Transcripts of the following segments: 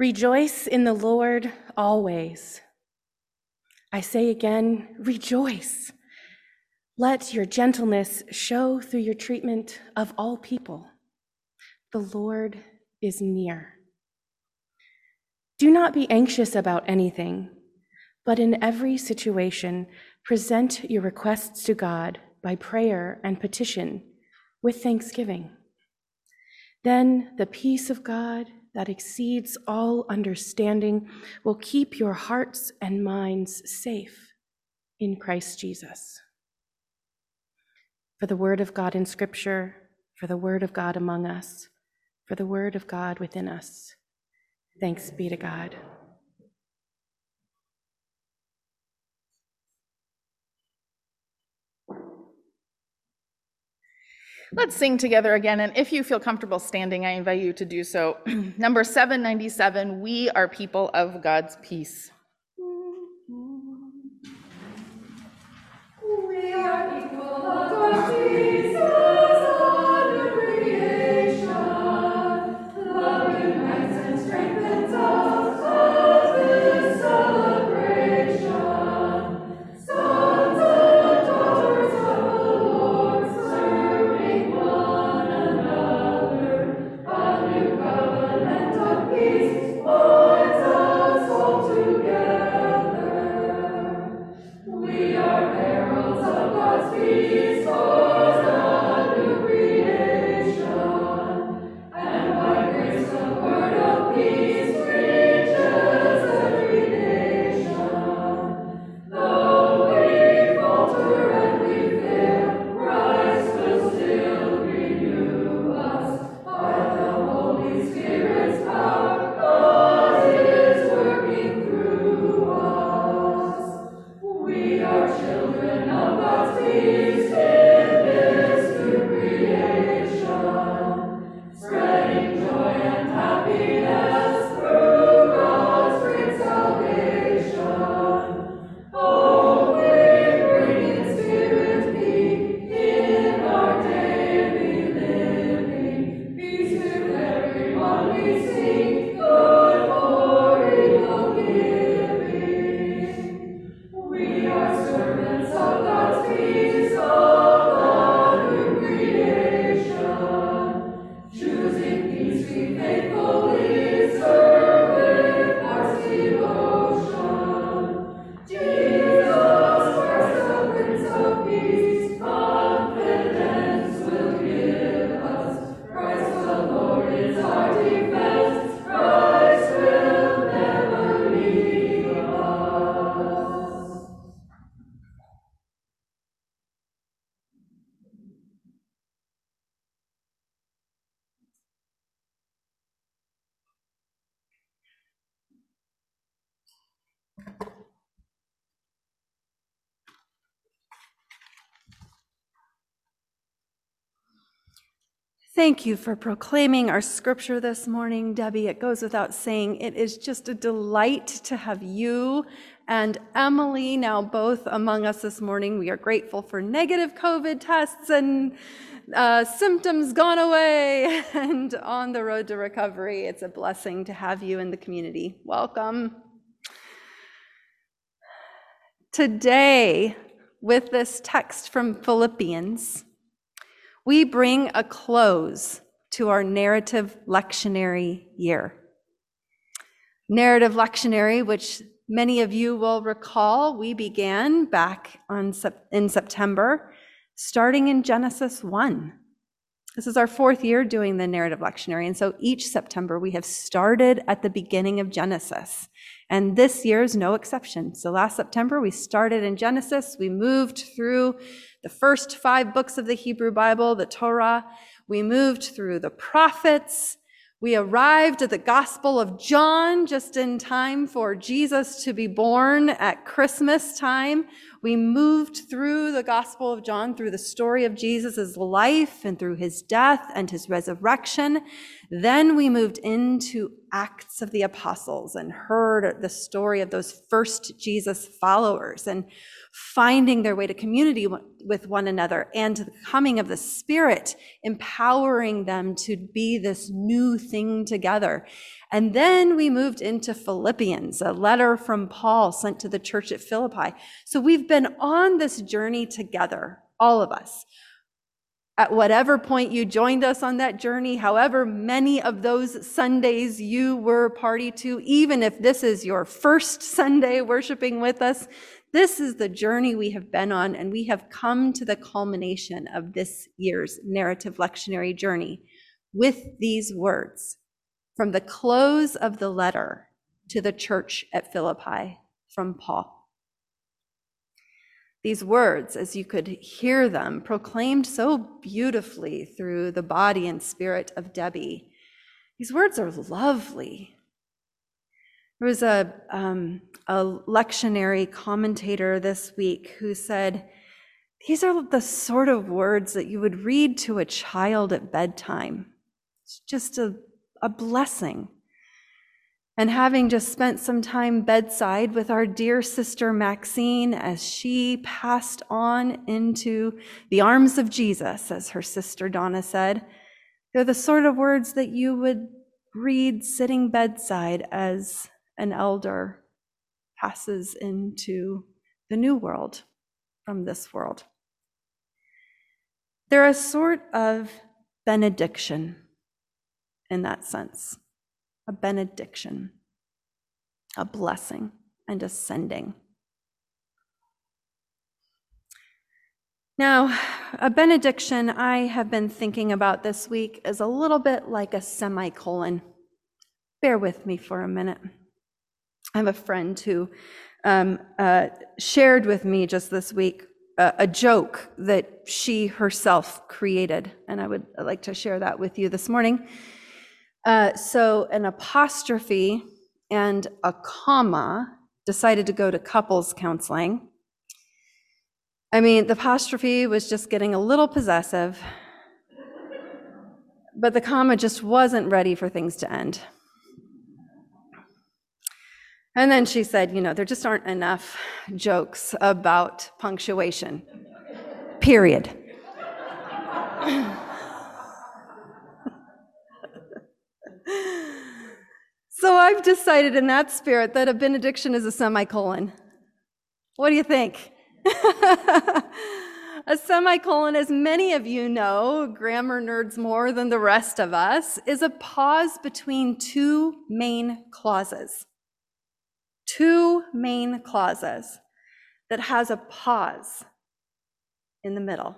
Rejoice in the Lord always. I say again, rejoice. Let your gentleness show through your treatment of all people. The Lord is near. Do not be anxious about anything, but in every situation, present your requests to God by prayer and petition with thanksgiving. Then the peace of God that exceeds all understanding will keep your hearts and minds safe in Christ Jesus. For the word of God in Scripture, for the word of God among us, for the word of God within us. Thanks be to God. Let's sing together again. And if you feel comfortable standing, I invite you to do so. Number 797 We are people of God's peace. Thank you for proclaiming our scripture this morning, Debbie. It goes without saying, it is just a delight to have you and Emily now both among us this morning. We are grateful for negative COVID tests and uh, symptoms gone away and on the road to recovery. It's a blessing to have you in the community. Welcome. Today, with this text from Philippians, we bring a close to our narrative lectionary year. Narrative lectionary, which many of you will recall, we began back on, in September, starting in Genesis 1. This is our fourth year doing the narrative lectionary. And so each September we have started at the beginning of Genesis. And this year is no exception. So last September we started in Genesis. We moved through the first five books of the Hebrew Bible, the Torah. We moved through the prophets. We arrived at the Gospel of John just in time for Jesus to be born at Christmas time. We moved through the Gospel of John, through the story of Jesus' life and through his death and his resurrection. Then we moved into Acts of the Apostles and heard the story of those first Jesus followers and finding their way to community with one another and the coming of the Spirit, empowering them to be this new thing together. And then we moved into Philippians, a letter from Paul sent to the church at Philippi. So we've been on this journey together, all of us. At whatever point you joined us on that journey, however many of those Sundays you were party to, even if this is your first Sunday worshiping with us, this is the journey we have been on, and we have come to the culmination of this year's narrative lectionary journey with these words from the close of the letter to the church at Philippi from Paul. These words, as you could hear them proclaimed so beautifully through the body and spirit of Debbie, these words are lovely. There was a, um, a lectionary commentator this week who said, These are the sort of words that you would read to a child at bedtime. It's just a, a blessing. And having just spent some time bedside with our dear sister Maxine as she passed on into the arms of Jesus, as her sister Donna said, they're the sort of words that you would read sitting bedside as an elder passes into the new world from this world. They're a sort of benediction in that sense a benediction, a blessing, and a sending. Now, a benediction I have been thinking about this week is a little bit like a semicolon. Bear with me for a minute. I have a friend who um, uh, shared with me just this week a joke that she herself created, and I would like to share that with you this morning. Uh, so, an apostrophe and a comma decided to go to couples counseling. I mean, the apostrophe was just getting a little possessive, but the comma just wasn't ready for things to end. And then she said, you know, there just aren't enough jokes about punctuation, period. so I've decided in that spirit that a benediction is a semicolon. What do you think? a semicolon, as many of you know, grammar nerds more than the rest of us, is a pause between two main clauses two main clauses that has a pause in the middle.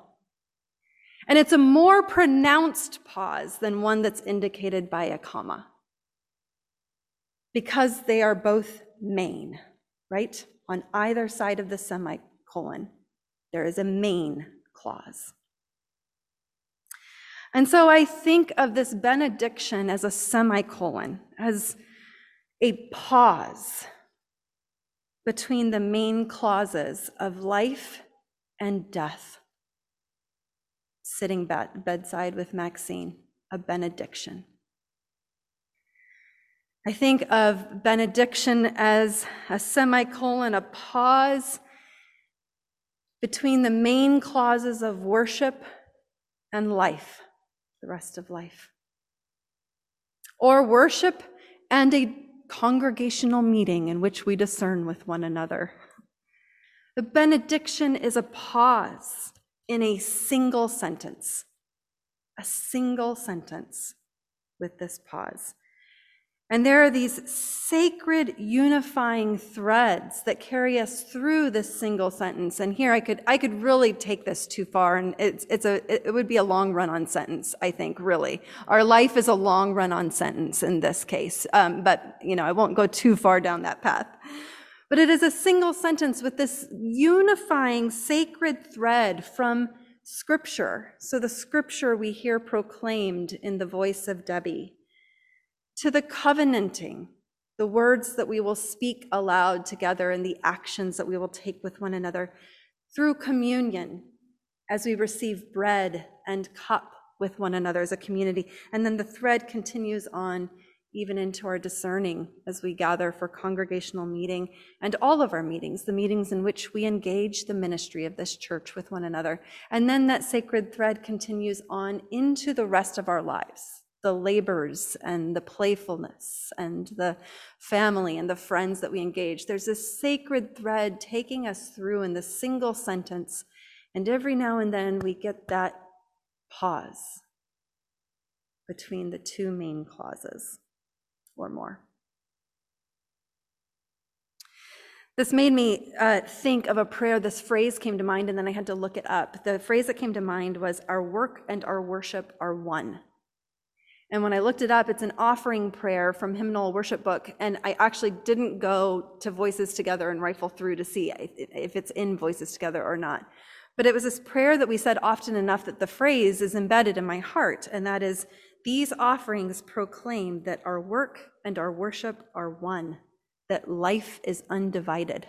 And it's a more pronounced pause than one that's indicated by a comma because they are both main, right? On either side of the semicolon, there is a main clause. And so I think of this benediction as a semicolon, as a pause between the main clauses of life and death. Sitting bedside with Maxine, a benediction. I think of benediction as a semicolon, a pause between the main clauses of worship and life, the rest of life. Or worship and a congregational meeting in which we discern with one another. The benediction is a pause in a single sentence, a single sentence with this pause. And there are these sacred unifying threads that carry us through this single sentence. And here I could, I could really take this too far and it's, it's a, it would be a long run on sentence, I think, really. Our life is a long run on sentence in this case. Um, but, you know, I won't go too far down that path. But it is a single sentence with this unifying sacred thread from scripture. So the scripture we hear proclaimed in the voice of Debbie to the covenanting, the words that we will speak aloud together and the actions that we will take with one another through communion as we receive bread and cup with one another as a community. And then the thread continues on even into our discerning as we gather for congregational meeting and all of our meetings, the meetings in which we engage the ministry of this church with one another. And then that sacred thread continues on into the rest of our lives, the labors and the playfulness and the family and the friends that we engage. There's this sacred thread taking us through in the single sentence. And every now and then we get that pause between the two main clauses or more. This made me uh, think of a prayer. This phrase came to mind, and then I had to look it up. The phrase that came to mind was, Our work and our worship are one. And when I looked it up, it's an offering prayer from Hymnal Worship Book. And I actually didn't go to Voices Together and rifle through to see if it's in Voices Together or not. But it was this prayer that we said often enough that the phrase is embedded in my heart, and that is, these offerings proclaim that our work and our worship are one, that life is undivided.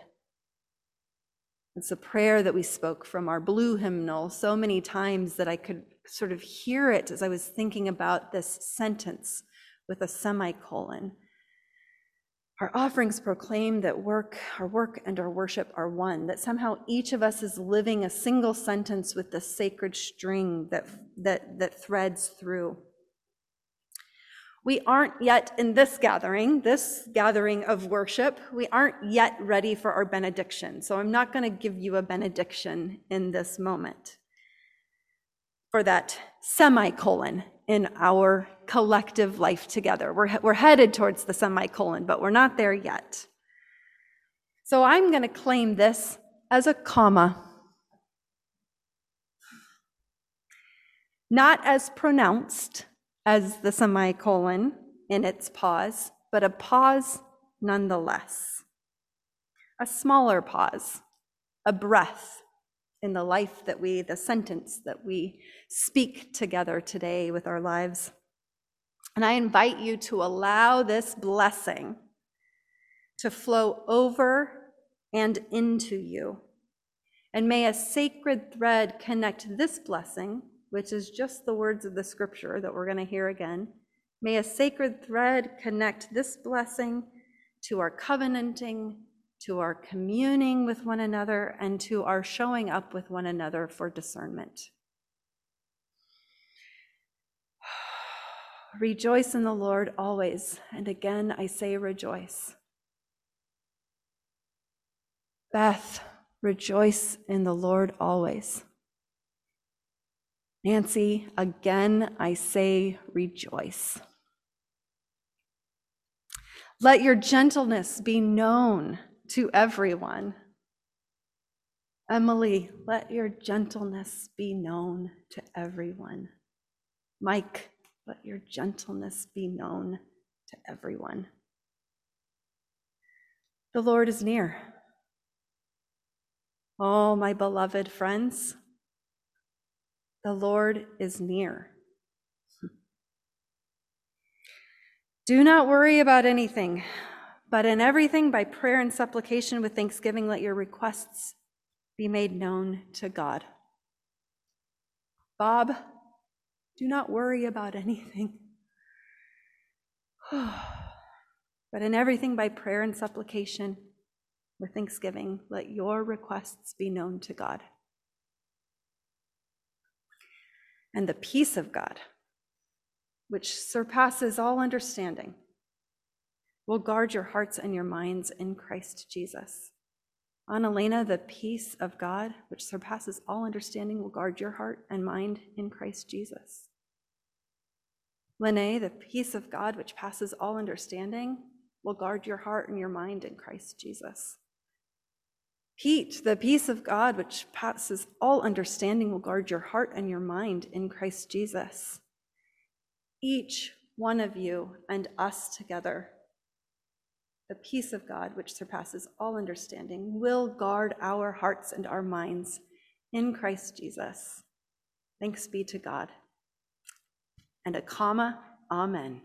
It's a prayer that we spoke from our blue hymnal so many times that I could sort of hear it as I was thinking about this sentence with a semicolon. Our offerings proclaim that work, our work and our worship are one, that somehow each of us is living a single sentence with the sacred string that, that, that threads through. We aren't yet in this gathering, this gathering of worship, we aren't yet ready for our benediction. So I'm not going to give you a benediction in this moment for that semicolon in our collective life together. We're, we're headed towards the semicolon, but we're not there yet. So I'm going to claim this as a comma. Not as pronounced as the semicolon in its pause, but a pause nonetheless. A smaller pause, a breath in the life that we, the sentence that we speak together today with our lives. And I invite you to allow this blessing to flow over and into you. And may a sacred thread connect this blessing which is just the words of the scripture that we're going to hear again. May a sacred thread connect this blessing to our covenanting, to our communing with one another, and to our showing up with one another for discernment. Rejoice in the Lord always. And again, I say rejoice. Beth, rejoice in the Lord always. Nancy, again I say rejoice. Let your gentleness be known to everyone. Emily, let your gentleness be known to everyone. Mike, let your gentleness be known to everyone. The Lord is near. Oh, my beloved friends, the Lord is near. Do not worry about anything, but in everything, by prayer and supplication with thanksgiving, let your requests be made known to God. Bob, do not worry about anything. but in everything, by prayer and supplication with thanksgiving, let your requests be known to God. and the peace of God, which surpasses all understanding, will guard your hearts and your minds in Christ Jesus. Annalena, the peace of God, which surpasses all understanding, will guard your heart and mind in Christ Jesus. Lene, the peace of God, which passes all understanding, will guard your heart and your mind in Christ Jesus. Pete, the peace of God, which passes all understanding, will guard your heart and your mind in Christ Jesus. Each one of you and us together, the peace of God, which surpasses all understanding, will guard our hearts and our minds in Christ Jesus. Thanks be to God. And a comma, amen.